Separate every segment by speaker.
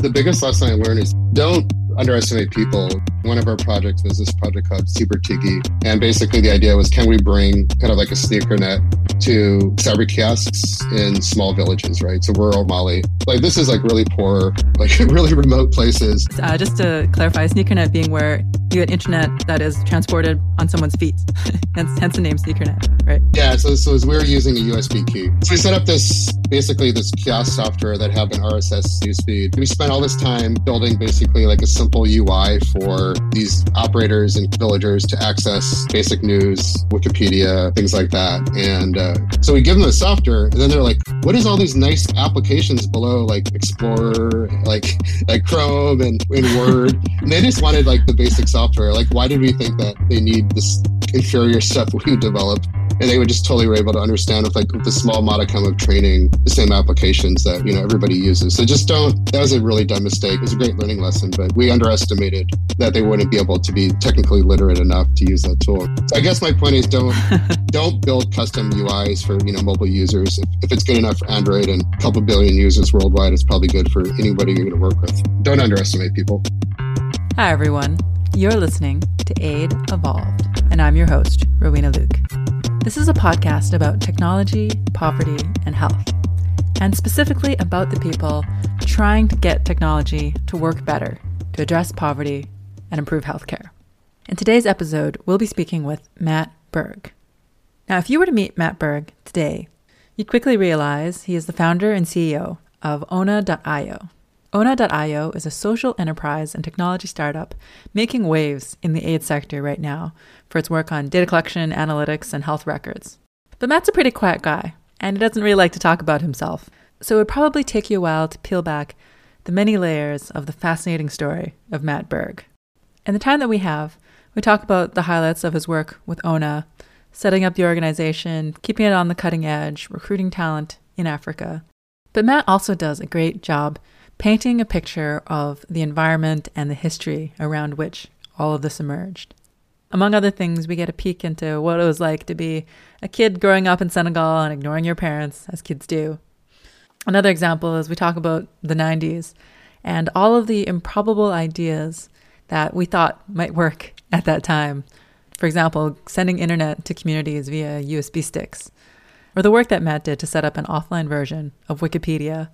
Speaker 1: The biggest lesson I learned is don't underestimate people. One of our projects was this project called Super Tiki. And basically the idea was can we bring kind of like a sneaker net to cyber kiosks in small villages, right? So rural Mali. Like this is like really poor, like really remote places.
Speaker 2: Uh, just to clarify, sneaker net being where you get internet that is transported on someone's feet. hence, hence the name sneakernet, right?
Speaker 1: Yeah, so, so we were using a USB key. So we set up this basically this kiosk software that had an RSS newsfeed. We spent all this time building basically like a simple UI for these operators and villagers to access basic news, Wikipedia, things like that. And uh, so we give them the software, and then they're like, "What is all these nice applications below, like Explorer, like like Chrome and, and Word?" and they just wanted like the basic software. Like, why did we think that they need this inferior stuff we developed? and they would just totally were able to understand with like with the small modicum of training the same applications that you know everybody uses. So just don't. That was a really dumb mistake. It was a great learning lesson, but we underestimated that they wouldn't be able to be technically literate enough to use that tool. So I guess my point is don't don't build custom UIs for you know mobile users. If, if it's good enough for Android and a couple billion users worldwide, it's probably good for anybody you're going to work with. Don't underestimate people.
Speaker 2: Hi everyone. You're listening to Aid Evolved, and I'm your host, Rowena Luke. This is a podcast about technology, poverty, and health, and specifically about the people trying to get technology to work better to address poverty and improve healthcare. In today's episode, we'll be speaking with Matt Berg. Now, if you were to meet Matt Berg today, you'd quickly realize he is the founder and CEO of Ona.io. Ona.io is a social enterprise and technology startup making waves in the aid sector right now for its work on data collection, analytics, and health records. But Matt's a pretty quiet guy, and he doesn't really like to talk about himself. So it would probably take you a while to peel back the many layers of the fascinating story of Matt Berg. In the time that we have, we talk about the highlights of his work with ONA, setting up the organization, keeping it on the cutting edge, recruiting talent in Africa. But Matt also does a great job painting a picture of the environment and the history around which all of this emerged. Among other things, we get a peek into what it was like to be a kid growing up in Senegal and ignoring your parents, as kids do. Another example is we talk about the 90s and all of the improbable ideas that we thought might work at that time. For example, sending internet to communities via USB sticks, or the work that Matt did to set up an offline version of Wikipedia.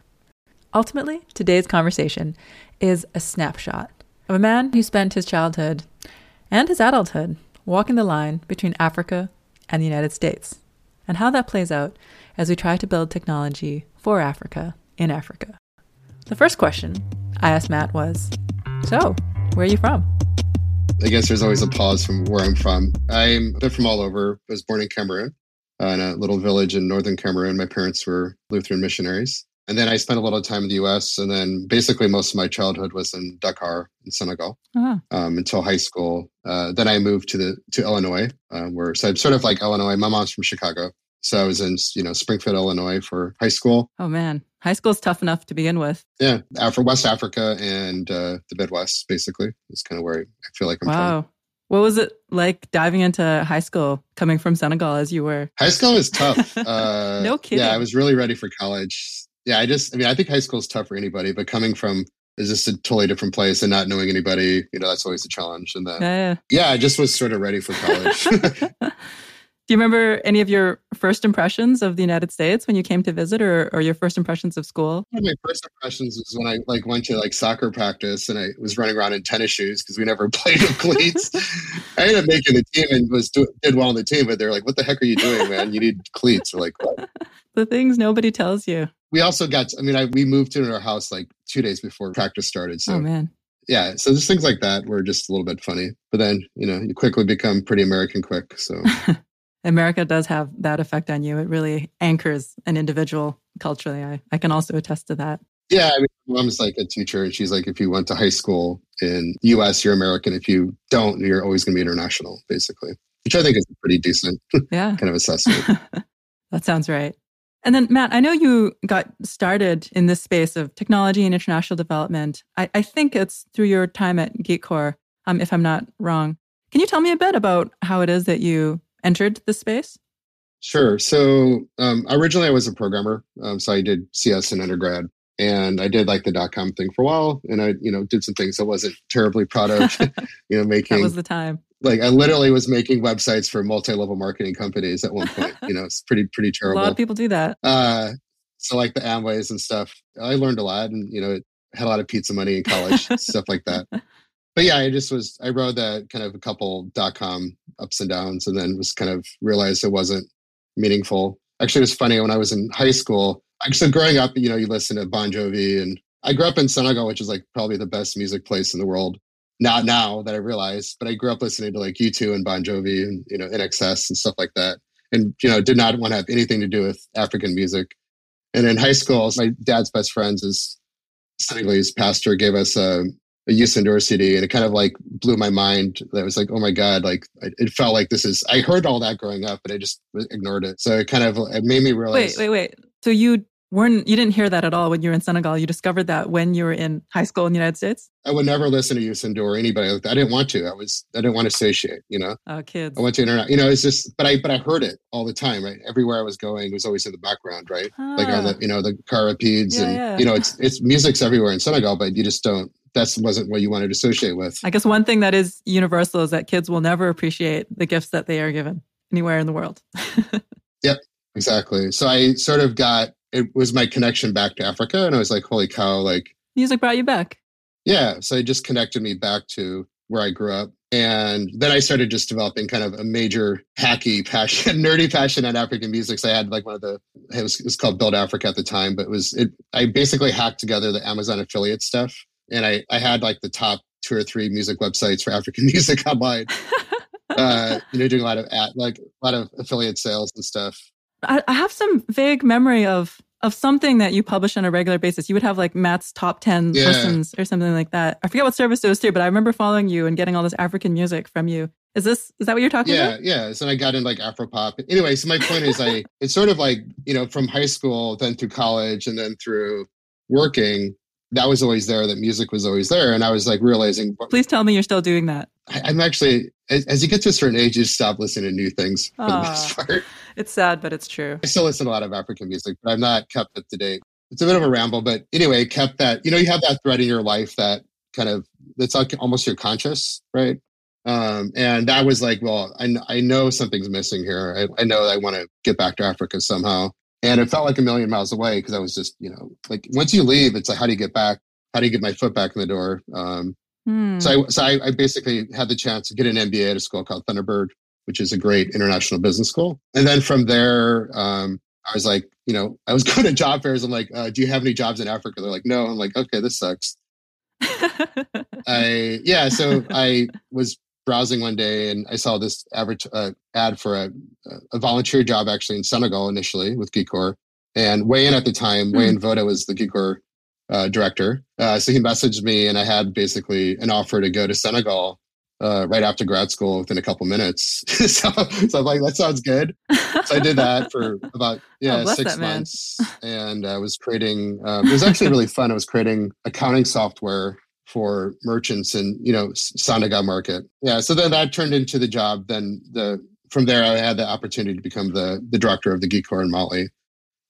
Speaker 2: Ultimately, today's conversation is a snapshot of a man who spent his childhood and his adulthood walking the line between Africa and the United States, and how that plays out as we try to build technology for Africa in Africa. The first question I asked Matt was So, where are you from?
Speaker 1: I guess there's always a pause from where I'm from. I'm from all over. I was born in Cameroon, uh, in a little village in northern Cameroon. My parents were Lutheran missionaries. And then I spent a little time in the US. And then basically most of my childhood was in Dakar in Senegal uh-huh. um, until high school. Uh, then I moved to the to Illinois, uh, where so I'm sort of like Illinois. My mom's from Chicago. So I was in, you know, Springfield, Illinois for high school.
Speaker 2: Oh man, high school is tough enough to begin with.
Speaker 1: Yeah, for West Africa and uh, the Midwest, basically, is kind of where I feel like I'm
Speaker 2: wow.
Speaker 1: from.
Speaker 2: What was it like diving into high school, coming from Senegal as you were?
Speaker 1: High school was tough. Uh,
Speaker 2: no kidding.
Speaker 1: Yeah, I was really ready for college yeah, I just, I mean, I think high school is tough for anybody, but coming from is just a totally different place and not knowing anybody, you know, that's always a challenge. And then, yeah, yeah I just was sort of ready for college.
Speaker 2: Do you remember any of your first impressions of the United States when you came to visit, or, or your first impressions of school?
Speaker 1: My first impressions was when I like went to like soccer practice and I was running around in tennis shoes because we never played with cleats. I ended up making the team and was do, did well on the team, but they're like, "What the heck are you doing, man? You need cleats." We're like, "What?"
Speaker 2: the things nobody tells you.
Speaker 1: We also got. I mean, I, we moved to our house like two days before practice started. So,
Speaker 2: oh man,
Speaker 1: yeah. So just things like that were just a little bit funny. But then, you know, you quickly become pretty American quick. So.
Speaker 2: America does have that effect on you. It really anchors an individual culturally. I, I can also attest to that.
Speaker 1: Yeah, I mean, mom's like a teacher, and she's like, if you went to high school in the U.S., you're American. If you don't, you're always going to be international, basically. Which I think is a pretty decent, yeah, kind of assessment.
Speaker 2: that sounds right. And then, Matt, I know you got started in this space of technology and international development. I, I think it's through your time at GeekCorps, um, if I'm not wrong. Can you tell me a bit about how it is that you entered the space?
Speaker 1: Sure. So um, originally I was a programmer. Um, so I did CS in undergrad. And I did like the dot com thing for a while, and I, you know, did some things I wasn't terribly proud of. you know, making
Speaker 2: that was the time.
Speaker 1: Like I literally was making websites for multi-level marketing companies at one point. you know, it's pretty pretty terrible.
Speaker 2: A lot of people do that.
Speaker 1: Uh, so like the Amways and stuff, I learned a lot, and you know, had a lot of pizza money in college, stuff like that. But yeah, I just was I rode that kind of a couple dot com ups and downs, and then was kind of realized it wasn't meaningful. Actually, it was funny when I was in high school. Actually, growing up, you know, you listen to Bon Jovi, and I grew up in Senegal, which is like probably the best music place in the world. Not now that I realize, but I grew up listening to like U2 and Bon Jovi and you know INXS and stuff like that, and you know did not want to have anything to do with African music. And in high school, my dad's best friends is Senegalese pastor gave us a, a Youssou N'Dour CD, and it kind of like blew my mind. That was like, oh my god, like it felt like this is. I heard all that growing up, but I just ignored it. So it kind of it made me realize.
Speaker 2: Wait, wait, wait. So you weren't you didn't hear that at all when you were in Senegal. You discovered that when you were in high school in the United States.
Speaker 1: I would never listen to N'Dour or anybody like that. I didn't want to. I was I didn't want to satiate. You know.
Speaker 2: Oh, kids.
Speaker 1: I went to internet. You know, it's just. But I but I heard it all the time. Right, everywhere I was going, it was always in the background. Right, like on the ah. you know the car rapides
Speaker 2: Yeah,
Speaker 1: and
Speaker 2: yeah.
Speaker 1: you know it's it's music's everywhere in Senegal, but you just don't. That wasn't what you wanted to associate with.
Speaker 2: I guess one thing that is universal is that kids will never appreciate the gifts that they are given anywhere in the world.
Speaker 1: Yep, exactly. So I sort of got it was my connection back to Africa, and I was like, holy cow, like
Speaker 2: Music brought you back.
Speaker 1: yeah. So it just connected me back to where I grew up. And then I started just developing kind of a major hacky passion, nerdy passion on African music. So I had like one of the, it was, it was called Build Africa at the time, but it was, it, I basically hacked together the Amazon affiliate stuff. And I, I had like the top two or three music websites for African music online, uh, you know, doing a lot of ad, like a lot of affiliate sales and stuff.
Speaker 2: I, I have some vague memory of of something that you publish on a regular basis. You would have like Matt's top ten
Speaker 1: Yeah.
Speaker 2: listens or something like that. I forget what service it was through, but I remember following you and getting all this African music from you. Is this is that what you're talking
Speaker 1: yeah
Speaker 2: about?
Speaker 1: yeah yeah. so i got in like afropop anyway so my point is i it's sort of like you know from high school then through college and then through working that was always there that music was always there and i was like realizing
Speaker 2: Please tell me you're still doing that.
Speaker 1: I, i'm actually as, as you get to a certain age you just stop listening to new things for the most part
Speaker 2: It's sad, but it's true.
Speaker 1: i still listen to a lot of african music but i'm not kept up to date. It's a bit of a ramble but anyway kept that you know you have that thread in your life that kind of that's like almost your conscious right? Um, and that was like well I, I know something's missing here. I, I know i want to get back to africa somehow. And it felt like a million miles away because i was just you know like once you leave it's like how do you get back how do you get my foot back in the door? Um,
Speaker 2: Hmm.
Speaker 1: so I, so I, I basically had the chance to get an MBA at a school called Thunderbird, which is a great international business school. And then from there, um, I was like, you know, I was going to job fairs. I'm like, uh, do you have any jobs in Africa? They're like, no. I'm like, okay, this sucks. I yeah. So I was browsing one day and I saw this advert, uh, ad for a, a volunteer job actually in Senegal initially with GeekCorps. And Wayan at the time,
Speaker 2: Hmm.
Speaker 1: Wayan Vota was the GeekCorps uh, director. Uh, so he messaged me and I had basically an offer to go to Senegal uh, right after grad school within a couple minutes. so, so I'm like, that sounds good. So I did that for about yeah
Speaker 2: Oh,
Speaker 1: six
Speaker 2: that
Speaker 1: months, and I was creating. Um, it was actually really fun. I was creating accounting software for merchants in you know S- Sandaga market. Yeah, so then that turned into the job. Then the from there I had the opportunity to become the the director of the GeekCorps in Mali,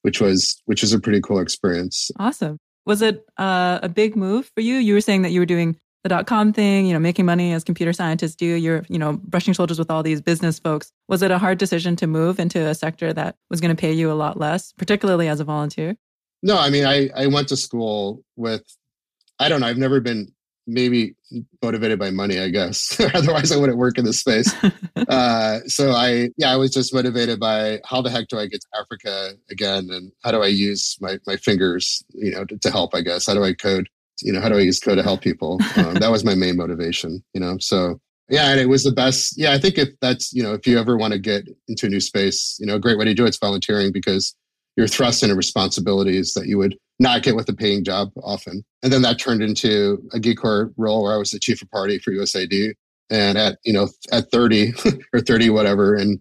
Speaker 1: which was which was a pretty cool experience.
Speaker 2: awesome. Was it uh, a big move for you? You were saying that you were doing the dot com thing, you know, making money as computer scientists do. You're, you know, brushing shoulders with all these business folks. Was it a hard decision to move into a sector that was going to pay you a lot less, particularly as a volunteer?
Speaker 1: No, I mean I I went to school with I don't know. I've never been maybe motivated by money. I guess otherwise I wouldn't work in this space. uh, so I, yeah, I was just motivated by how the heck do I get to Africa again, and how do I use my my fingers, you know, to, to help? I guess how do I code? You know, how do I use code to help people? Um, that was my main motivation. You know, so yeah, and it was the best. Yeah, I think if that's you know, if you ever want to get into a new space, you know, a great way to do it's volunteering because you're thrust into responsibilities that you would not get with a paying job often. And then that turned into a Geek Corps role where I was the chief of party for USAID and at you know at 30 or 30 whatever and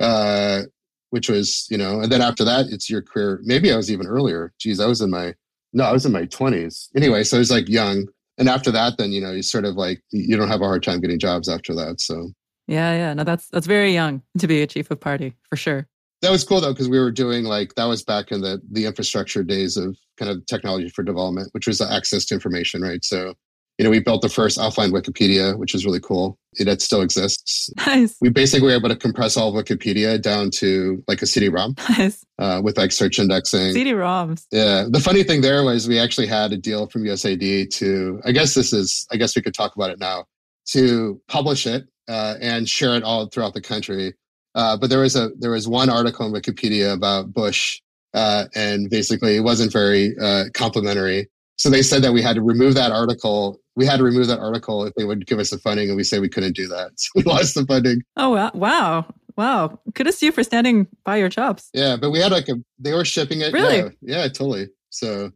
Speaker 1: uh which was you know and then after that it's your career maybe i was even earlier geez i was in my no i was in my 20s anyway so i was like young and after that then you know you sort of like you don't have a hard time getting jobs after that so
Speaker 2: Yeah, yeah. No, that's that's very young to be a chief of party for sure.
Speaker 1: that was cool though because we were doing like that was back in the the infrastructure days of kind of technology for development, which was the access to information, right? So you know, we built the first offline Wikipedia, which is really cool. It, it still exists.
Speaker 2: Nice.
Speaker 1: We basically were able to compress all of Wikipedia down to like a CD-ROM
Speaker 2: Nice.
Speaker 1: uh, with like search indexing.
Speaker 2: CD-ROMs.
Speaker 1: Yeah. The funny thing there was we actually had a deal from USAID to, I guess this is, I guess we could talk about it now, to publish it uh, and share it all throughout the country. Uh, but there was a there was one article in Wikipedia about Bush, uh, and basically it wasn't very uh, complimentary. So they said that we had to remove that article. We had to remove that article if they would give us the funding, and we said we couldn't do that. So we lost the funding.
Speaker 2: Oh wow. Wow. Wow. Kudos to you for standing by your chops.
Speaker 1: Yeah, but we had like a they were shipping it.
Speaker 2: Really?
Speaker 1: Yeah, yeah totally. So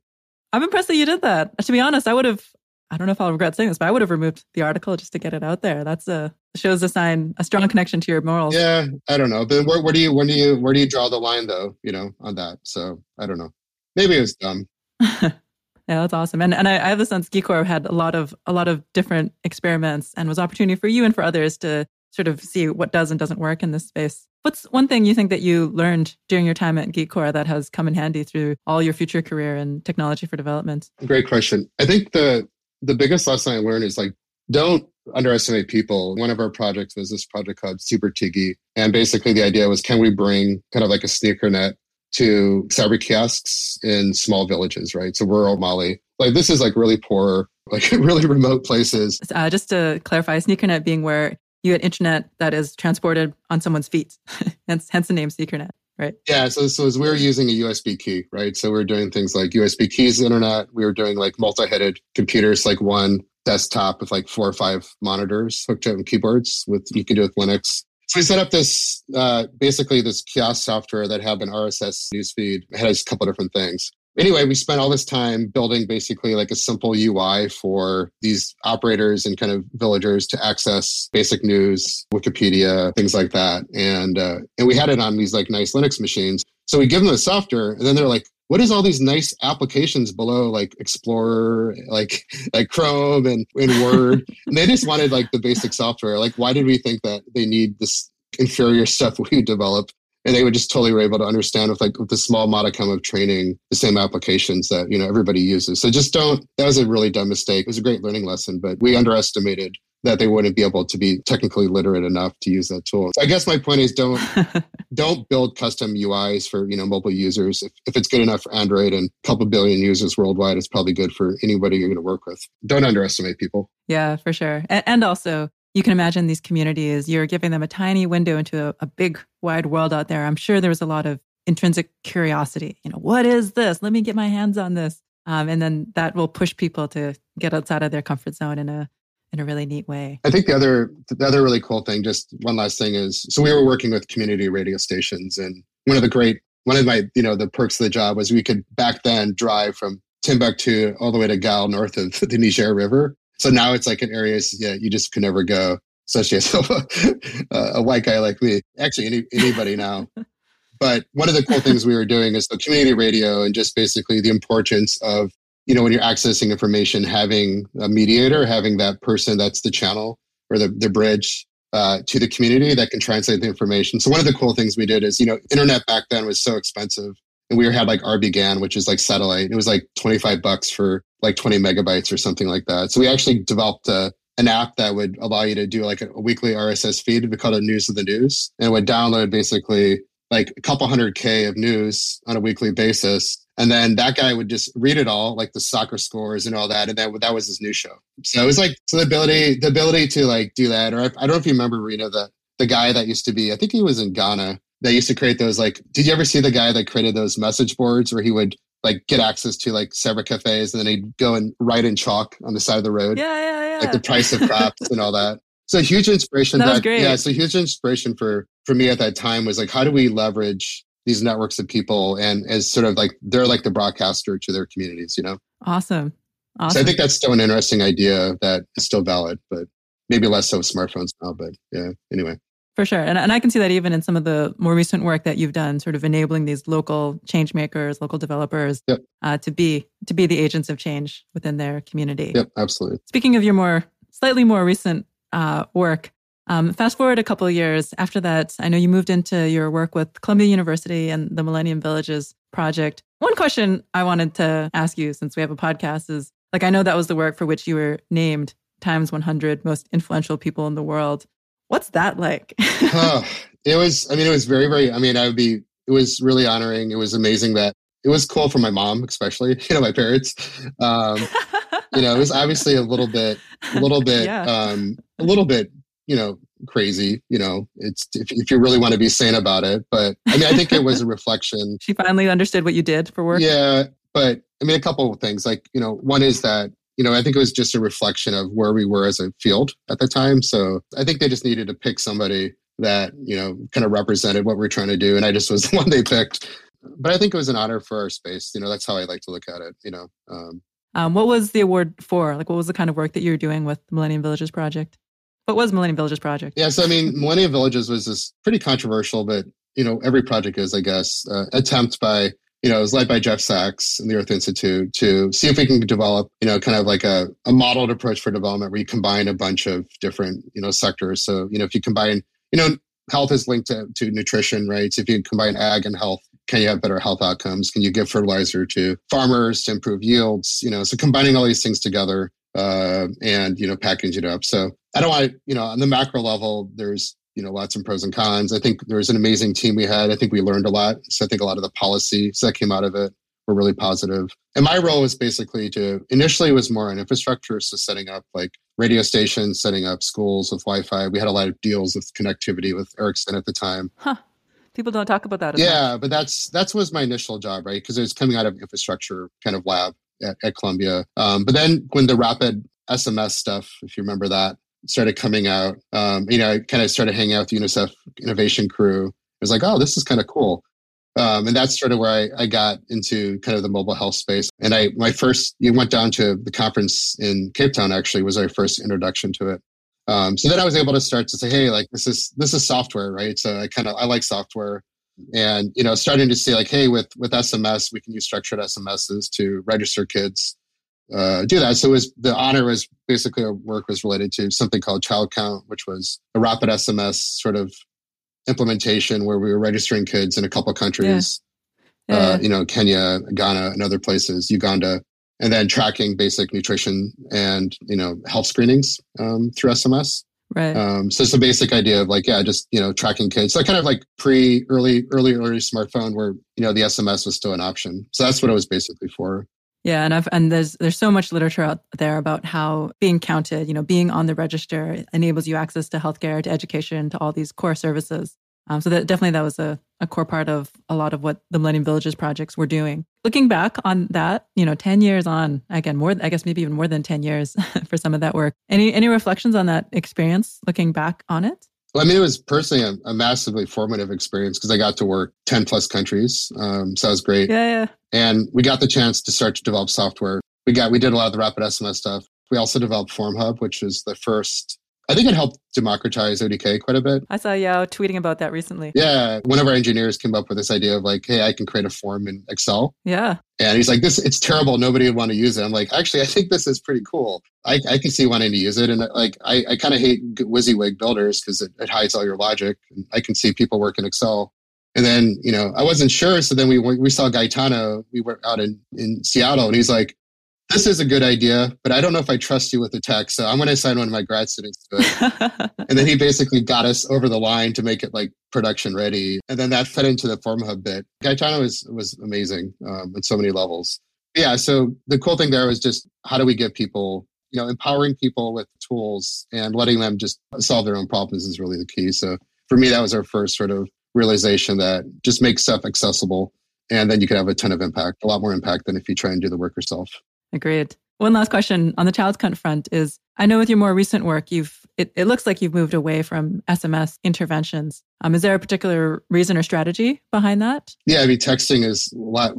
Speaker 2: I'm impressed that you did that. To be honest, I would have I don't know if I'll regret saying this, but I would have removed the article just to get it out there. That's a shows a sign, a strong connection to your morals.
Speaker 1: Yeah, I don't know. But where, where do you when do you where do you draw the line though? You know, on that. So I don't know. Maybe it was dumb.
Speaker 2: yeah, that's awesome. And and I, I have the sense Geekcorps had a lot of a lot of different experiments and was opportunity for you and for others to sort of see what does and doesn't work in this space. What's one thing you think that you learned during your time at Geekcorps that has come in handy through all your future career in technology for development?
Speaker 1: Great question. I think the the biggest lesson I learned is like don't underestimate people. One of our projects was this project called Super Tiki. And basically the idea was can we bring kind of like a sneaker net to cyber kiosks in small villages, right? So rural Mali. Like this is like really poor, like really remote places.
Speaker 2: Uh, just to clarify, SneakerNet being where you had internet that is transported on someone's feet, hence, hence the name SneakerNet, right?
Speaker 1: Yeah. So, so as we were using a USB key, right? So we are doing things like USB keys, internet. We were doing like multi-headed computers, like one desktop with like four or five monitors hooked up and keyboards with you can do with Linux. So we set up this uh, basically this kiosk software that had an RSS newsfeed. It has a couple different things. Anyway, we spent all this time building basically like a simple UI for these operators and kind of villagers to access basic news, Wikipedia, things like that. And uh, and we had it on these like nice Linux machines. So we give them the software, and then they're like, what is all these nice applications below like explorer like like chrome and, and word? And they just wanted like the basic software. Like why did we think that they need this inferior stuff we develop? And they would just totally were able to understand with like with the small modicum of training the same applications that you know everybody uses. So just don't that was a really dumb mistake. It was a great learning lesson but we underestimated that they wouldn't be able to be technically literate enough to use that tool. So I guess my point is don't don't build custom UIs for you know mobile users. If, if it's good enough for Android and a couple billion users worldwide, it's probably good for anybody you're going to work with. Don't underestimate people.
Speaker 2: Yeah, for sure. And, and also, you can imagine these communities. You're giving them a tiny window into a, a big wide world out there. I'm sure there was a lot of intrinsic curiosity. You know, what is this? Let me get my hands on this. Um, and then that will push people to get outside of their comfort zone in a in a really neat way.
Speaker 1: I think the other the other really cool thing, just one last thing is so we were working with community radio stations and one of the great one of my, you know, the perks of the job was we could back then drive from Timbuktu all the way to Gao north of the Niger River. So now it's like an area yeah, you just can never go, especially as a, a white guy like me. Actually, any, anybody now. But one of the cool things we were doing is the community radio and just basically the importance of you know, when you're accessing information, having a mediator, having that person that's the channel or the, the bridge uh, to the community that can translate the information. So one of the cool things we did is, you know, internet back then was so expensive. And we had like RBGAN, which is like satellite. It was like 25 bucks for like 20 megabytes or something like that. So we actually developed a, an app that would allow you to do like a, a weekly RSS feed. We called it News of the News. And it would download basically like a couple hundred K of news on a weekly basis and then that guy would just read it all, like the soccer scores and all that. And that, that was his new show. So it was like, so the ability, the ability to like do that. Or I, I don't know if you remember, Rena, the, the guy that used to be, I think he was in Ghana that used to create those, like, did you ever see the guy that created those message boards where he would like get access to like several cafes and then he'd go and write in chalk on the side of the road?
Speaker 2: Yeah, yeah, yeah.
Speaker 1: Like the price of crops and all that. So huge inspiration.
Speaker 2: That, that was great.
Speaker 1: Yeah. So huge inspiration for, for me at that time was like, how do we leverage these networks of people and as sort of like they're like the broadcaster to their communities, you know?
Speaker 2: Awesome. Awesome.
Speaker 1: So I think that's still an interesting idea that is still valid, but maybe less so with smartphones now. But yeah, anyway.
Speaker 2: For sure. And, and I can see that even in some of the more recent work that you've done, sort of enabling these local change makers, local developers
Speaker 1: yep.
Speaker 2: uh, to be to be the agents of change within their community.
Speaker 1: Yep, absolutely.
Speaker 2: Speaking of your more slightly more recent uh, work, Um, fast forward a couple of years after that, I know you moved into your work with Columbia University and the Millennium Villages project. One question I wanted to ask you since we have a podcast is like, I know that was the work for which you were named Times 100 most influential people in the world. What's that like?
Speaker 1: oh, it was, I mean, it was very, very, I mean, I would be, it was really honoring. It was amazing that it was cool for my mom, especially, you know, my parents. Um, you know, it was obviously a little bit, a little bit, yeah. um, a little bit, you know, crazy. You know, it's if, if you really want to be sane about it. But I mean, I think it was a reflection.
Speaker 2: she finally understood what you did for work.
Speaker 1: Yeah, but I mean, a couple of things. Like, you know, one is that you know, I think it was just a reflection of where we were as a field at the time. So I think they just needed to pick somebody that, you know, kind of represented what we're trying to do. And I just was the one they picked. But I think it was an honor for our space. You know, that's how I like to look at it, you know. Um,
Speaker 2: um, what was the award for? Like, what was the kind of work that you were doing with the Millennium Villages Project? What was Millennium Villages Project?
Speaker 1: Yeah, so I mean, Millennium Villages was this pretty controversial, but you know, every project is, I guess, uh, attempt by you know, it was led by Jeff Sachs and the Earth Institute to see if we can develop, you know, kind of like a, a modeled approach for development where you combine a bunch of different, you know, sectors. So, you know, if you combine, you know, health is linked to, to nutrition, right? So if you combine ag and health, can you have better health outcomes? Can you give fertilizer to farmers to improve yields? You know, so combining all these things together uh, and you know package it up. So I don't want you know on the macro level, there's you know lots of pros and cons. I think there was an amazing team we had. I think we learned a lot. So I think a lot of the policies that came out of it were really positive. And my role was basically to initially was more on infrastructure, so setting up like radio stations, setting up schools with Wi-Fi. We had a lot of deals with connectivity with Ericsson at the time.
Speaker 2: Huh. People don't talk about that.
Speaker 1: yeah,
Speaker 2: much.
Speaker 1: but that's that's was my initial job, right? Because it was coming out of infrastructure kind of lab at, at Columbia. Um, but then when the rapid SMS stuff, if you remember that, started coming out, um, you know, I kind of started hanging out with the UNICEF innovation crew. I was like, oh, this is kind of cool. Um, and that's sort of where I, I, got into kind of the mobile health space. And I, my first, you went down to the conference in Cape Town, actually, was our first introduction to it. Um, so then I was able to start to say, hey, like this is, this is software, right? So I kind of, I like software and, you know, starting to see like, hey, with, with SMS, we can use structured SMSs to register kids uh, do that. So it was the honor was basically our work was related to something called Child Count, which was a rapid SMS sort of implementation where we were registering kids in a couple countries, yeah. Yeah. Uh, you know, Kenya, Ghana, and other places, Uganda, and then tracking basic nutrition and you know health screenings um, through SMS.
Speaker 2: Right.
Speaker 1: Um, so it's a basic idea of like, yeah, just you know, tracking kids. So kind of like pre, early, early, early smartphone where you know the SMS was still an option. So that's what it was basically for.
Speaker 2: Yeah, and I've, and there's there's so much literature out there about how being counted, you know, being on the register enables you access to healthcare, to education, to all these core services. Um, so that definitely that was a, a core part of a lot of what the Millennium Villages projects were doing. Looking back on that, you know, ten years on, again, more I guess maybe even more than ten years for some of that work. Any any reflections on that experience? Looking back on it.
Speaker 1: Well, I mean, it was personally a, a massively formative experience because I got to work 10 plus countries. Um, so that was great.
Speaker 2: Yeah, yeah.
Speaker 1: And we got the chance to start to develop software. We got, we did a lot of the rapid SMS stuff. We also developed FormHub, which is the first I think it helped democratize ODK quite a bit.
Speaker 2: I saw Yaw tweeting about that recently.
Speaker 1: Yeah. One of our engineers came up with this idea of like, hey, I can create a form in Excel.
Speaker 2: Yeah.
Speaker 1: And he's like, this, it's terrible. Nobody would want to use it. I'm like, actually, I think this is pretty cool. I, I can see wanting to use it. And like, I, I kind of hate WYSIWYG builders because it, it hides all your logic. And I can see people work in Excel. And then, you know, I wasn't sure. So then we we saw Gaetano. We were out in, in Seattle, and he's like, this is a good idea, but I don't know if I trust you with the tech. So I'm going to assign one of my grad students to it. and then he basically got us over the line to make it like production ready. And then that fed into the form FormHub bit. Gaetano was, was amazing um, on so many levels. Yeah. So the cool thing there was just how do we get people, you know, empowering people with tools and letting them just solve their own problems is really the key. So for me, that was our first sort of realization that just make stuff accessible and then you can have a ton of impact, a lot more impact than if you try and do the work yourself.
Speaker 2: Agreed. One last question on the child count front is I know with your more recent work, you've it, it looks like you've moved away from SMS interventions. Um, is there a particular reason or strategy behind that?
Speaker 1: Yeah, I mean, texting is a lot.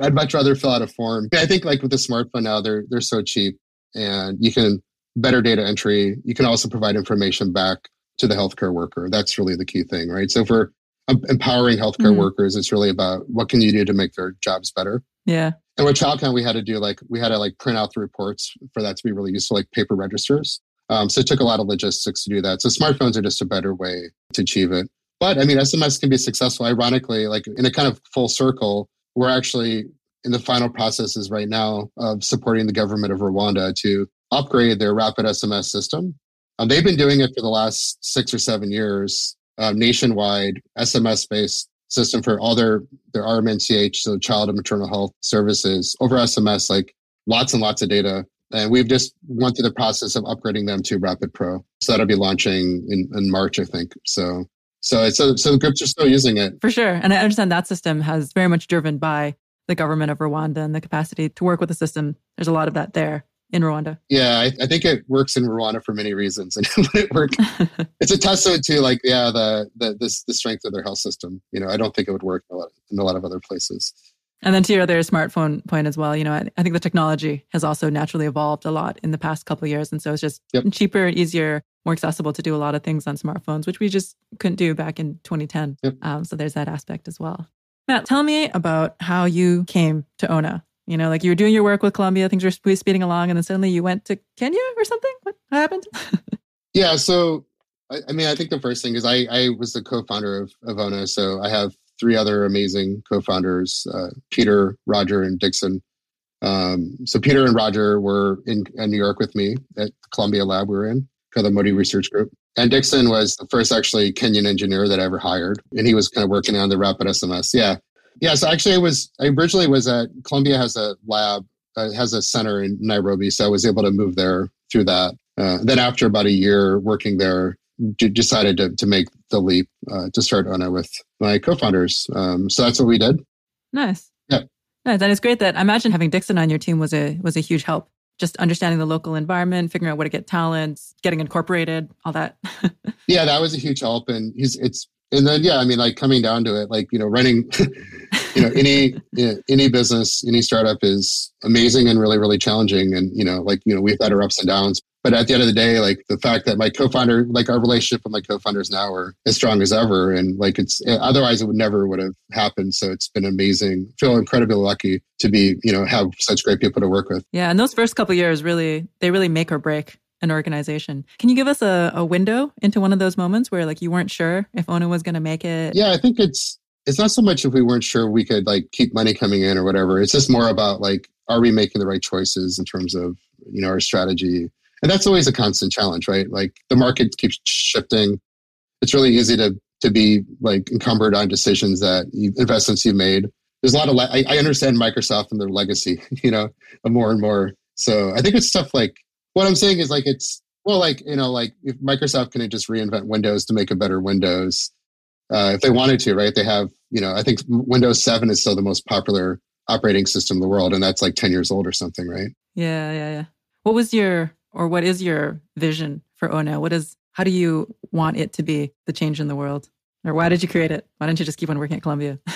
Speaker 1: I'd much rather fill out a form. I think like with the smartphone now, they're they're so cheap, and you can better data entry. You can also provide information back to the healthcare worker. That's really the key thing, right? So for empowering healthcare mm-hmm. workers, it's really about what can you do to make their jobs better.
Speaker 2: Yeah.
Speaker 1: And with ChildCount, we had to do like we had to like print out the reports for that to be really useful, like paper registers. Um, so it took a lot of logistics to do that. So smartphones are just a better way to achieve it. But I mean, SMS can be successful. Ironically, like in a kind of full circle, we're actually in the final processes right now of supporting the government of Rwanda to upgrade their rapid SMS system. Um, they've been doing it for the last six or seven years, uh, nationwide SMS based system for all their their RMNCH, so child and maternal health services over SMS, like lots and lots of data. And we've just went through the process of upgrading them to Rapid Pro. So that'll be launching in, in March, I think. So so it's so, so the groups are still using it.
Speaker 2: For sure. And I understand that system has very much driven by the government of Rwanda and the capacity to work with the system. There's a lot of that there in Rwanda.
Speaker 1: Yeah, I, I think it works in Rwanda for many reasons. And it work, it's a testament to like, yeah, the, the, the, the strength of their health system. You know, I don't think it would work in a lot, in a lot of other places.
Speaker 2: And then to your other smartphone point as well, you know, I, I, think the technology has also naturally evolved a lot in the past couple of years. And so it's just yep. cheaper, easier, more accessible to do a lot of things on smartphones, which we just couldn't do back in 2010. Yep. Um, so there's that aspect as well. Matt, tell me about how you came to ONA. You know, like you were doing your work with Columbia, things were speeding along, and then suddenly you went to Kenya or something. What happened?
Speaker 1: yeah, so I, I, mean, I think the first thing is I, I was the co-founder of, of ONA, so I have three other amazing co-founders: uh, Peter, Roger, and Dixon. Um, so Peter and Roger were in, in, New York with me at Columbia lab we were in, called the Modi Research Group. And Dixon was the first actually Kenyan engineer that I ever hired, and he was kind of working on the Rapid SMS. Yeah, yeah. So actually, I was I originally was at Columbia has a lab, uh, has a center in Nairobi, so I was able to move there through that. Uh, then after about a year working there, d- decided to to make the leap uh, to start ONA with my co-founders. Um, so that's what we did.
Speaker 2: Nice.
Speaker 1: Yeah.
Speaker 2: Nice. And it's great that I imagine having Dixon on your team was a was a huge help just understanding the local environment, figuring out where to get talents, getting incorporated, all that.
Speaker 1: yeah, that was a huge help. And he's it's and then yeah, I mean like coming down to it, like, you know, running you know, any you know, any business, any startup is amazing and really, really challenging. And, you know, like, you know, we've had our ups and downs, but at the end of the day, like the fact that my co-founder, like our relationship with my co-founders now are as strong as ever. And like it's eh, otherwise it would never would have happened. So it's been amazing. Feel incredibly lucky to be, you know, have such great people to work with.
Speaker 2: Yeah. And those first couple years really, they really make or break an organization. Can you give us a, a window into one of those moments where like you weren't sure if Ona was going to make it?
Speaker 1: Yeah, I think it's it's not so much if we weren't sure we could like keep money coming in or whatever. It's just more about like are we making the right choices in terms of you know our strategy and that's always a constant challenge right like the market keeps shifting it's really easy to to be like encumbered on decisions that you, investments you've made there's a lot of le- I, I understand microsoft and their legacy you know more and more so i think it's stuff like what i'm saying is like it's well like you know like if microsoft can just reinvent windows to make a better windows uh, if they wanted to right they have you know i think windows 7 is still the most popular operating system in the world and that's like 10 years old or something right
Speaker 2: yeah yeah yeah what was your or what is your vision for Ona? What is how do you want it to be the change in the world? Or why did you create it? Why didn't you just keep on working at Columbia?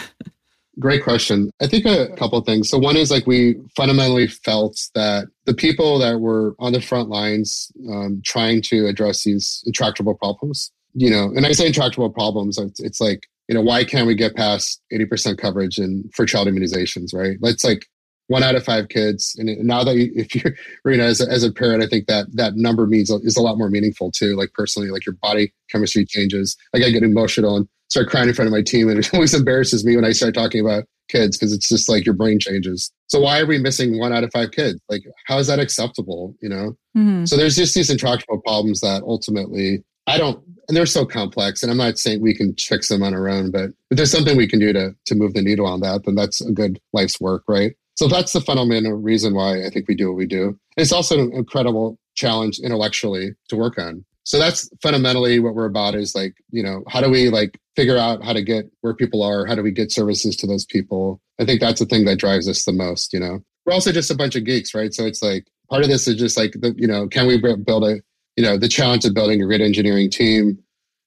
Speaker 1: Great question. I think a couple things. So one is like we fundamentally felt that the people that were on the front lines um, trying to address these intractable problems, you know, and I say intractable problems, it's, it's like you know why can't we get past 80% coverage and for child immunizations right let's like one out of five kids. And now that you, if you're, you know, as a, as a parent, I think that that number means is a lot more meaningful too. Like personally, like your body chemistry changes. Like I get emotional and start crying in front of my team, and it always embarrasses me when I start talking about kids because it's just like your brain changes. So why are we missing one out of five kids? Like how is that acceptable? You know. Mm-hmm. So there's just these intractable problems that ultimately I don't, and they're so complex. And I'm not saying we can fix them on our own, but if there's something we can do to to move the needle on that, then that's a good life's work, right? So that's the fundamental reason why I think we do what we do. And it's also an incredible challenge intellectually to work on. So that's fundamentally what we're about is like, you know, how do we like figure out how to get where people are? How do we get services to those people? I think that's the thing that drives us the most, you know. We're also just a bunch of geeks, right? So it's like part of this is just like the, you know, can we build a, you know, the challenge of building a great engineering team.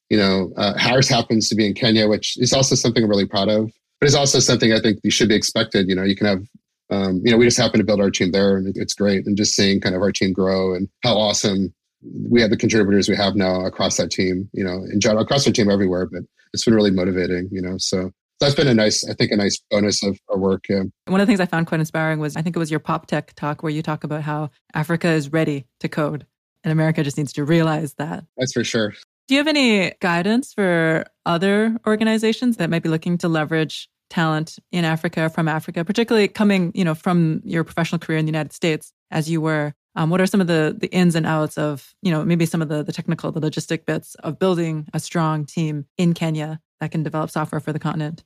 Speaker 1: You know, uh, Harris happens to be in Kenya, which is also something I'm really proud of but it's also something I think you should be expected. You know, you can have um, you know, we just happen to build our team there, and it's great. And just seeing kind of our team grow and how awesome we have the contributors we have now across that team. You know, in general, across our team everywhere. But it's been really motivating. You know, so that's been a nice, I think, a nice bonus of our work. Yeah.
Speaker 2: One of the things I found quite inspiring was I think it was your PopTech talk where you talk about how Africa is ready to code. And America just needs to realize that.
Speaker 1: That's for sure.
Speaker 2: Do you have any guidance for other organizations that might be looking to leverage talent in Africa from Africa, particularly coming, you know, from your professional career in the United States as you were? Um, what are some of the the ins and outs of, you know, maybe some of the the technical, the logistic bits of building a strong team in Kenya that can develop software for the continent?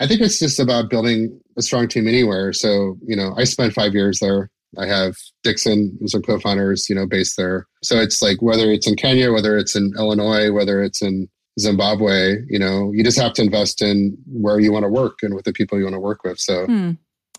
Speaker 1: I think it's just about building a strong team anywhere. So, you know, I spent five years there. I have Dixon, who's our co-founders, you know, based there. So it's like whether it's in Kenya, whether it's in Illinois, whether it's in Zimbabwe, you know, you just have to invest in where you want to work and with the people you want to work with. So,
Speaker 2: hmm.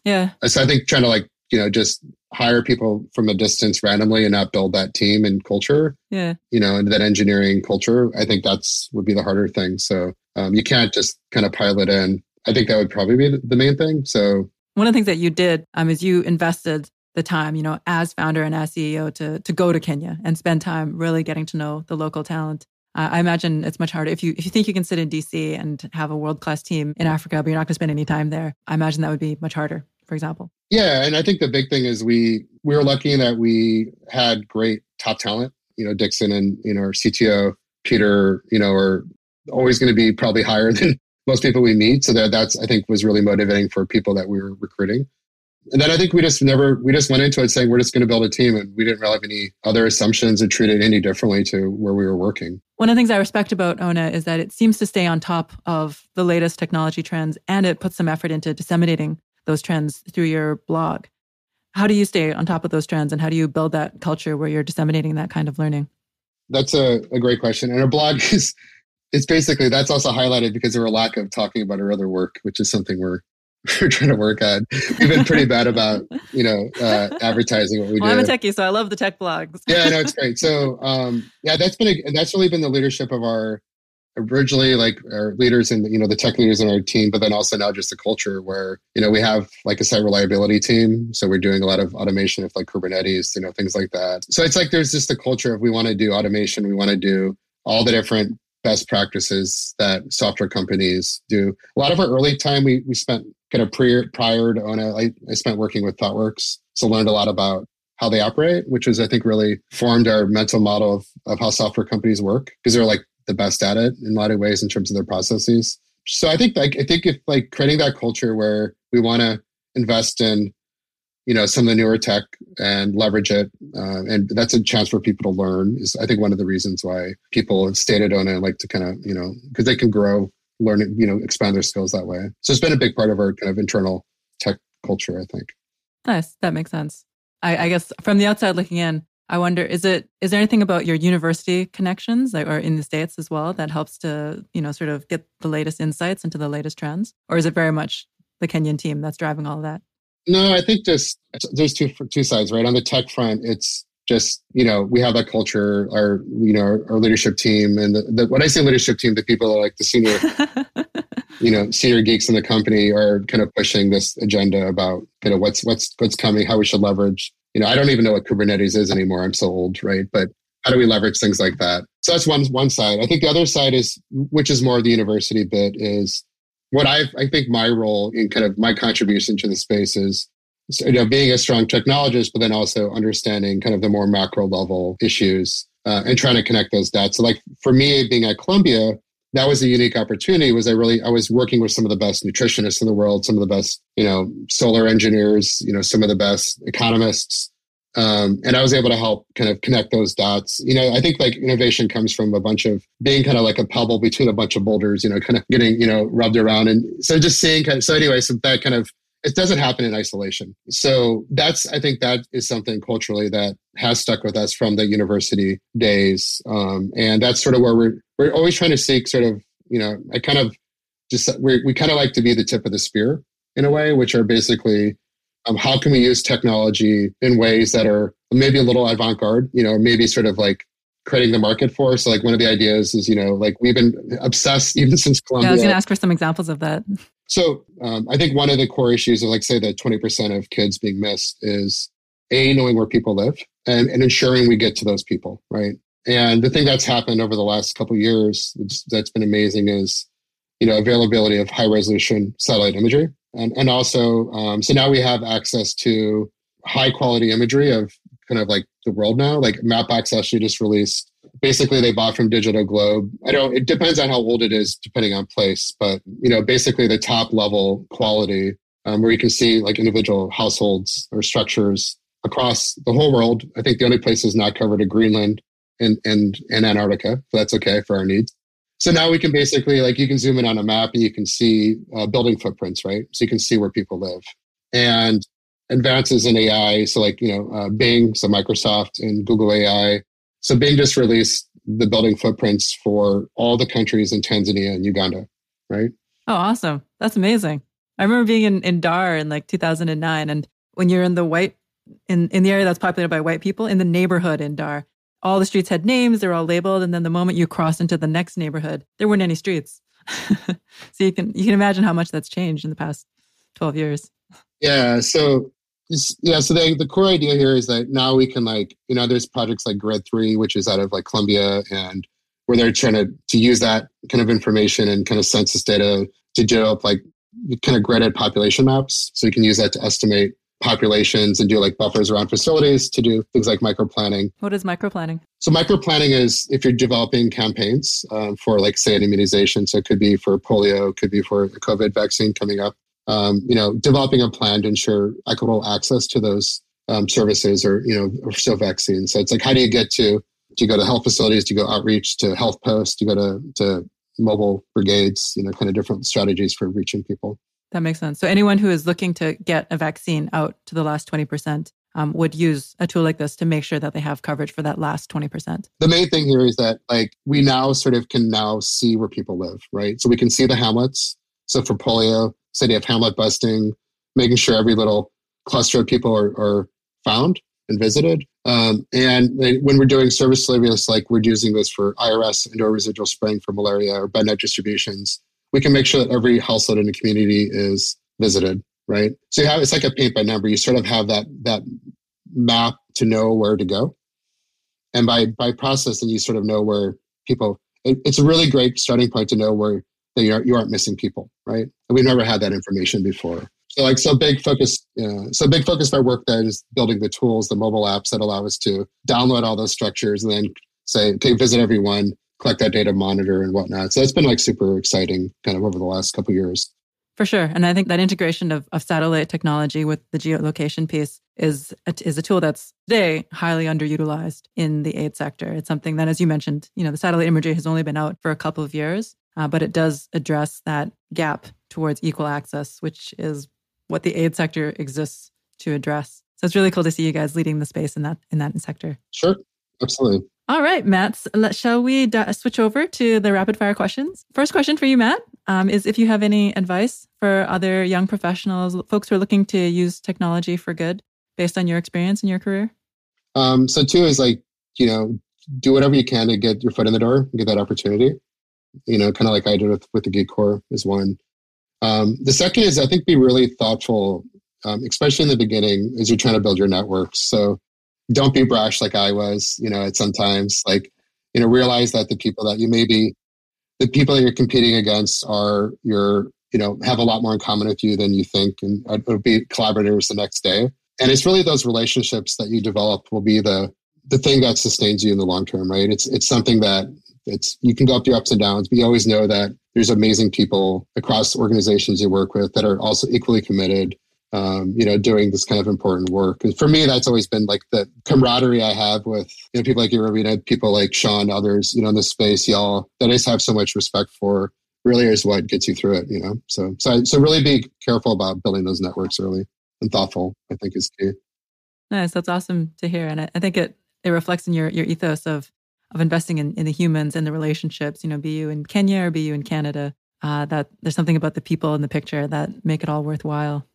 Speaker 2: yeah.
Speaker 1: So I think trying to like, you know, just hire people from a distance randomly and not build that team and culture.
Speaker 2: Yeah.
Speaker 1: You know, and that engineering culture. I think that's would be the harder thing. So um, you can't just kind of pilot in I think that would probably be the main thing. So
Speaker 2: one of the things that you did um, is you invested the time, you know, as founder and as CEO to to go to Kenya and spend time really getting to know the local talent. Uh, I imagine it's much harder if you if you think you can sit in DC and have a world class team in Africa, but you're not going to spend any time there. I imagine that would be much harder. For example.
Speaker 1: Yeah, and I think the big thing is we we were lucky that we had great top talent. You know, Dixon and you know our CTO Peter, you know, are always going to be probably higher than most people we meet. So that that's I think was really motivating for people that we were recruiting. And then I think we just never we just went into it saying we're just going to build a team, and we didn't really have any other assumptions and treat it any differently to where we were working.
Speaker 2: One of the things I respect about Ona is that it seems to stay on top of the latest technology trends, and it puts some effort into disseminating those trends through your blog. How do you stay on top of those trends, and how do you build that culture where you're disseminating that kind of learning?
Speaker 1: That's a, a great question. And our blog is it's basically that's also highlighted because of our lack of talking about our other work, which is something we're we're trying to work on. We've been pretty bad about you know uh, advertising what we
Speaker 2: well,
Speaker 1: do.
Speaker 2: I'm a techie, so I love the tech blogs.
Speaker 1: yeah, no, it's great. So um, yeah, that's been a, that's really been the leadership of our originally like our leaders and you know the tech leaders in our team, but then also now just the culture where you know we have like a site reliability team, so we're doing a lot of automation of like Kubernetes, you know things like that. So it's like there's just a culture of we want to do automation, we want to do all the different best practices that software companies do. A lot of our early time we, we spent kind of prior, prior to ONA, I, I spent working with ThoughtWorks. So learned a lot about how they operate, which was, I think, really formed our mental model of, of how software companies work because they're like the best at it in a lot of ways in terms of their processes. So I think like I think if like creating that culture where we want to invest in you know some of the newer tech and leverage it uh, and that's a chance for people to learn is i think one of the reasons why people on it like to kind of you know because they can grow learn you know expand their skills that way. So it's been a big part of our kind of internal tech culture i think.
Speaker 2: Nice. That makes sense. I, I guess from the outside looking in i wonder is it is there anything about your university connections are in the states as well that helps to you know sort of get the latest insights into the latest trends or is it very much the kenyan team that's driving all of that
Speaker 1: no, I think just there's two two sides, right? On the tech front, it's just you know we have that culture, our you know our, our leadership team, and the, the, when I say leadership team, the people are like the senior, you know, senior geeks in the company are kind of pushing this agenda about you know what's what's what's coming, how we should leverage. You know, I don't even know what Kubernetes is anymore. I'm so old, right? But how do we leverage things like that? So that's one one side. I think the other side is, which is more the university bit, is what I I think my role in kind of my contribution to the space is you know being a strong technologist, but then also understanding kind of the more macro level issues uh, and trying to connect those dots. So like for me being at Columbia, that was a unique opportunity. Was I really I was working with some of the best nutritionists in the world, some of the best you know solar engineers, you know some of the best economists. Um, and I was able to help kind of connect those dots. You know, I think like innovation comes from a bunch of being kind of like a pebble between a bunch of boulders, you know, kind of getting, you know, rubbed around. And so just seeing kind of, so anyway, so that kind of, it doesn't happen in isolation. So that's, I think that is something culturally that has stuck with us from the university days. Um, and that's sort of where we're, we're always trying to seek sort of, you know, I kind of just, we we kind of like to be the tip of the spear in a way, which are basically um, how can we use technology in ways that are maybe a little avant-garde you know maybe sort of like creating the market for so like one of the ideas is you know like we've been obsessed even since columbia
Speaker 2: yeah, i was going to ask for some examples of that
Speaker 1: so um, i think one of the core issues of like say the 20% of kids being missed is a knowing where people live and, and ensuring we get to those people right? And the thing that's happened over the last couple years that's been amazing is you know availability of high resolution satellite imagery. And, and also um, so now we have access to high quality imagery of kind of like the world now. Like Mapbox actually just released. Basically, they bought from Digital Globe. I don't. It depends on how old it is, depending on place. But you know, basically the top level quality, um, where you can see like individual households or structures across the whole world. I think the only places not covered are Greenland and and and Antarctica. So that's okay for our needs. So now we can basically like you can zoom in on a map and you can see uh, building footprints, right? So you can see where people live. And advances in AI, so like you know uh, Bing, so Microsoft and Google AI. So Bing just released the building footprints for all the countries in Tanzania and Uganda, right?
Speaker 2: Oh, awesome! That's amazing. I remember being in, in Dar in like 2009, and when you're in the white in in the area that's populated by white people in the neighborhood in Dar, all the streets had names, they're all labeled, and then the moment you cross into the next neighborhood, there weren't any streets. so you can you can imagine how much that's changed in the past 12 years.
Speaker 1: Yeah. So yeah. So the the core idea here is that now we can like you know there's projects like Grid Three, which is out of like Columbia, and where they're trying to to use that kind of information and kind of census data to develop like kind of gridded population maps. So you can use that to estimate populations and do like buffers around facilities to do things like microplanning.
Speaker 2: What is microplanning?
Speaker 1: So microplanning is if you're developing campaigns um, for like say an immunization. So it could be for polio, could be for a COVID vaccine coming up. Um, you know, developing a plan to ensure equitable access to those um, services or you know or so vaccines. So it's like how do you get to do you go to health facilities? Do you go outreach to health posts? Do you go to to mobile brigades? You know, kind of different strategies for reaching people.
Speaker 2: That makes sense. So anyone who is looking to get a vaccine out to the last 20% um, would use a tool like this to make sure that they have coverage for that last 20%.
Speaker 1: The main thing here is that like we now sort of can now see where people live, right? So we can see the hamlets. So for polio, city of hamlet busting, making sure every little cluster of people are, are found and visited. Um, and when we're doing service delivery, like we're using this for IRS, indoor residual spraying for malaria or bed net distributions, we can make sure that every household in the community is visited, right? So you have it's like a paint by number. You sort of have that that map to know where to go, and by by processing, you sort of know where people. It, it's a really great starting point to know where that you aren't, you aren't missing people, right? And we've never had that information before. So like so big focus, know, so big focus our work then is building the tools, the mobile apps that allow us to download all those structures and then say, okay, visit everyone, collect that data, monitor and whatnot. So it's been like super exciting kind of over the last couple years.
Speaker 2: For sure. And I think that integration of, of satellite technology with the geolocation piece is a, is a tool that's today highly underutilized in the aid sector. It's something that, as you mentioned, you know, the satellite imagery has only been out for a couple of years, uh, but it does address that gap towards equal access, which is what the aid sector exists to address. So it's really cool to see you guys leading the space in that in that sector.
Speaker 1: Sure, absolutely.
Speaker 2: All right, Matt. Shall we d- switch over to the rapid fire questions? First question for you, Matt, um, is if you have any advice for other young professionals, folks who are looking to use technology for good, based on your experience in your career.
Speaker 1: Um, so two is like you know do whatever you can to get your foot in the door, get that opportunity. You know, kind of like I did with with the GeekCorps is one. Um, the second is I think be really thoughtful, um, especially in the beginning as you're trying to build your networks. So don't be brash like I was, you know, at sometimes like, you know, realize that the people that you may be, the people that you're competing against are your, you know, have a lot more in common with you than you think and uh, will be collaborators the next day. And it's really those relationships that you develop will be the, the thing that sustains you in the long term, right? It's, it's something that it's, you can go up ups and downs, but you always know that there's amazing people across organizations you work with that are also equally committed um, you know, doing this kind of important work. And for me, that's always been like the camaraderie I have with you know, people like you, Rowena, people like Sean, others, you know, in this space, Yaw, that I just have so much respect for really is what gets you through it, you know? So, so, so really be careful about building those networks early and thoughtful, I think is key.
Speaker 2: Nice. That's awesome to hear. And I, I think it, it reflects in your, your ethos of, of investing in, in the humans and the relationships, you know, be you in Kenya or be you in Canada, uh, that there's something about the people in the picture that make it all worthwhile.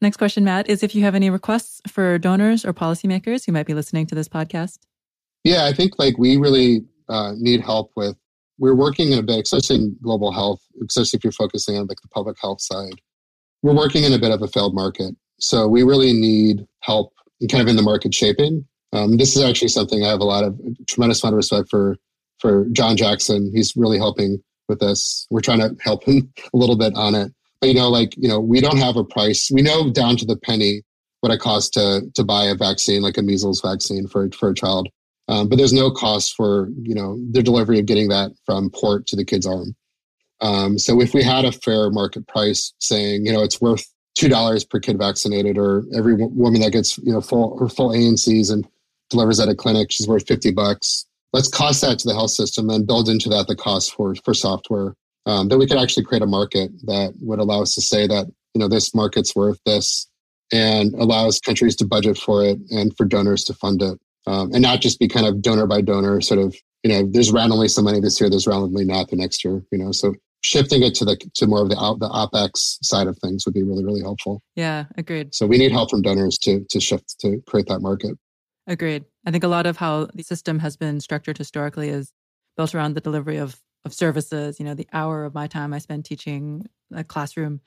Speaker 2: Next question, Matt, is if you have any requests for donors or policymakers who might be listening to this podcast.
Speaker 1: Yeah, I think like we really uh, need help with. We're working in a bit, especially in global health, especially if you're focusing on like the public health side. We're working in a bit of a failed market, so we really need help in kind of in the market shaping. Um, this is actually something I have a lot of tremendous amount of respect for for John Jackson. He's really helping with this. We're trying to help him a little bit on it. But you know, like you know, we don't have a price. We know down to the penny what it costs to to buy a vaccine, like a measles vaccine for for a child. Um, but there's no cost for you know the delivery of getting that from port to the kid's arm. Um, so if we had a fair market price saying you know it's worth two dollars per kid vaccinated, or every woman that gets you know full or full ANCs and delivers at a clinic, she's worth fifty bucks. Let's cost that to the health system and build into that the cost for for software. Um, that we could actually create a market that would allow us to say that you know this market's worth this and allows countries to budget for it and for donors to fund it um, and not just be kind of donor by donor sort of you know there's randomly some money this year there's randomly not the next year you know so shifting it to the to more of the out, the opex side of things would be really really helpful
Speaker 2: yeah agreed
Speaker 1: so we need help from donors to to shift to create that market
Speaker 2: agreed i think a lot of how the system has been structured historically is built around the delivery of of services you know the hour of my time i spend teaching a classroom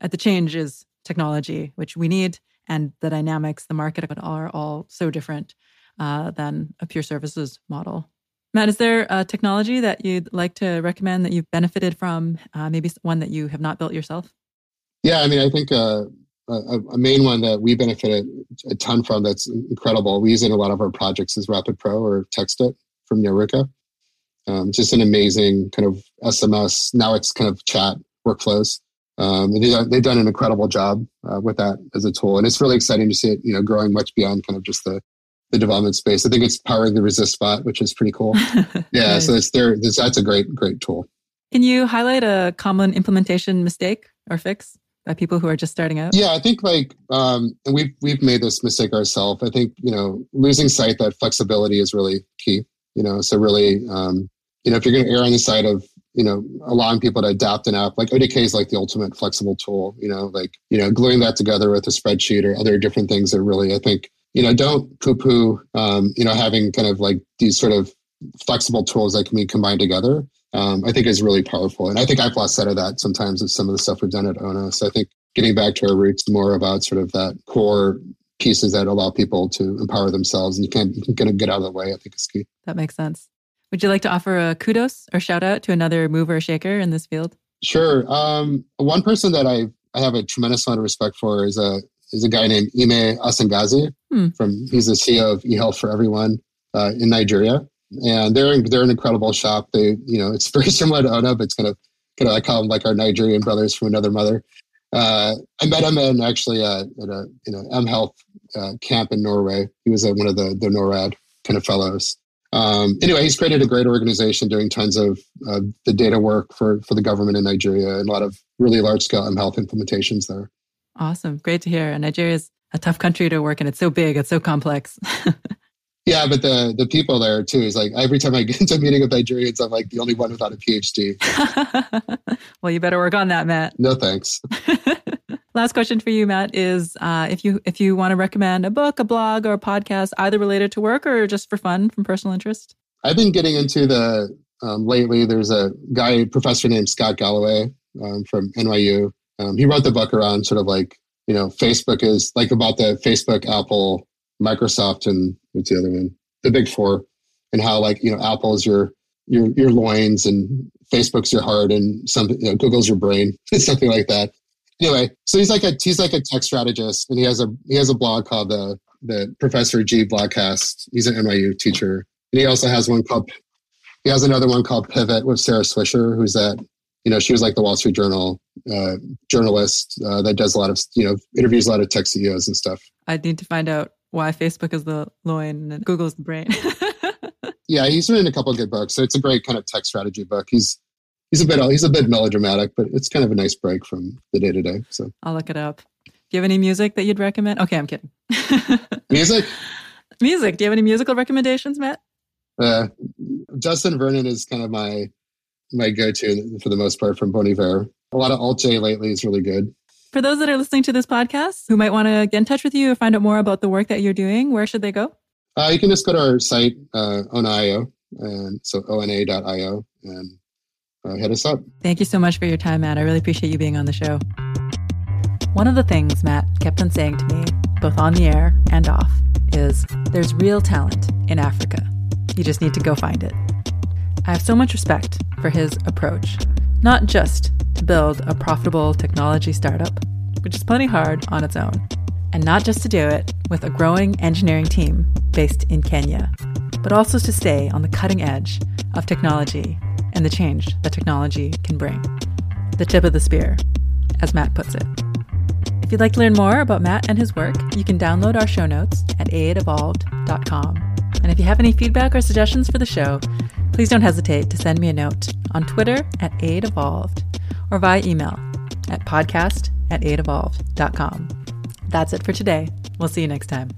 Speaker 2: at the change is technology which we need and the dynamics the market are all so different uh, than a pure services model. Matt, is there a technology that you'd like to recommend that you've benefited from? Uh, maybe one that you have not built yourself?
Speaker 1: Yeah, I mean, I think uh, a, a, main one that we benefited a ton from that's incredible. We use it in a lot of our projects is RapidPro or TextIt from Nyaruka. Um, just an amazing kind of SMS. Now it's kind of chat workflows. Um, they, have done an incredible job uh, with that as a tool, and it's really exciting to see it, you know, growing much beyond kind of just the the development space. I think it's powering the Resistbot, which is pretty cool. Yeah, nice. so it's there. That's a great, great tool.
Speaker 2: Can you highlight a common implementation mistake or fix by people who are just starting out?
Speaker 1: Yeah, I think like, um, and we've we've made this mistake ourselves. I think you know losing sight that flexibility is really key. You know, so really, um, you know, if you're going to err on the side of you know allowing people to adapt an app like ODK is like the ultimate flexible tool you know like you know gluing that together with a spreadsheet or other different things that really i think you know, don't poo poo, um, you know, having kind of like these sort of flexible tools that can be combined together. Um, I think is really powerful. And I think I've lost sight of that sometimes with some of the stuff we've done at ONA. So I think getting back to our roots more about sort of that core pieces that allow people to empower themselves and you can't you can kind of get out of the way, I think is key.
Speaker 2: That makes sense. Would you like to offer a kudos or shout out to another mover or shaker in this field?
Speaker 1: Sure. Um, one person that I, I have a tremendous amount of respect for is a is a guy named Ime Asangansi hmm. from he's the CEO of eHealth for Everyone uh, in Nigeria, and they're they're an incredible shop. They you know it's very similar to Ona, but it's kind of kind of I call them like our Nigerian brothers from another mother. Uh, I met him in actually uh, at a you know mHealth uh, camp in Norway. He was one of the the NORAD kind of fellows. Um, anyway, he's created a great organization doing tons of uh, the data work for for the government in Nigeria and a lot of really large scale mHealth implementations there.
Speaker 2: Awesome. Great to hear. Nigeria is a tough country to work in. It's so big, it's so complex.
Speaker 1: yeah, but the the people there too is like every time I get into a meeting with Nigerians, I'm like the only one without a PhD.
Speaker 2: well, you better work on that, Matt.
Speaker 1: No thanks.
Speaker 2: Last question for you, Matt, is uh, if you if you want to recommend a book, a blog, or a podcast, either related to work or just for fun from personal interest.
Speaker 1: I've been getting into the um, lately. There's a guy, professor named Scott Galloway um, from NYU um, he wrote the book around sort of like, you know, Facebook is like about the Facebook, Apple, Microsoft, and what's the other one? The big four, and how like, you know, Apple is your your your loins and Facebook's your heart and something, you know, Google's your brain, something like that. Anyway, so he's like a he's like a tech strategist, and he has a he has a blog called the the Professor G Blogcast. He's an NYU teacher, and he also has one called he has another one called Pivot with Kara Swisher, who's that you know, she was like the Wall Street Journal uh, journalist uh, that does a lot of, you know, interviews a lot of tech CEOs and stuff.
Speaker 2: I need to find out why Facebook is the loin and Google is the brain.
Speaker 1: yeah, he's written a couple of good books. So it's a great kind of tech strategy book. He's he's a bit he's a bit melodramatic, but it's kind of a nice break from the day to day. So
Speaker 2: I'll look it up. Do you have any music that you'd recommend? Okay, I'm kidding.
Speaker 1: music.
Speaker 2: Music. Do you have any musical recommendations, Matt?
Speaker 1: Uh, Justin Vernon is kind of my my go-to for the most part from Bon Iver. A lot of alt-J lately is really good.
Speaker 2: For those that are listening to this podcast who might want to get in touch with you or find out more about the work that you're doing, where should they go?
Speaker 1: Uh, you can just go to our site, uh, Ona.io, and so ona.io, and uh, hit us up.
Speaker 2: Thank you so much for your time, Matt. I really appreciate you being on the show. One of the things Matt kept on saying to me, both on the air and off, is there's real talent in Africa. You just need to go find it. I have so much respect for his approach, not just to build a profitable technology startup, which is plenty hard on its own, And not just to do it with a growing engineering team based in Kenya, but also to stay on the cutting edge of technology and the change that technology can bring. The tip of the spear, as Matt puts it. If you'd like to learn more about Matt and his work, you can download our show notes at aidevolved.com. And if you have any feedback or suggestions for the show, please don't hesitate to send me a note on Twitter at aidevolved or via email at podcast at aidevolved.com. That's it for today. We'll see you next time.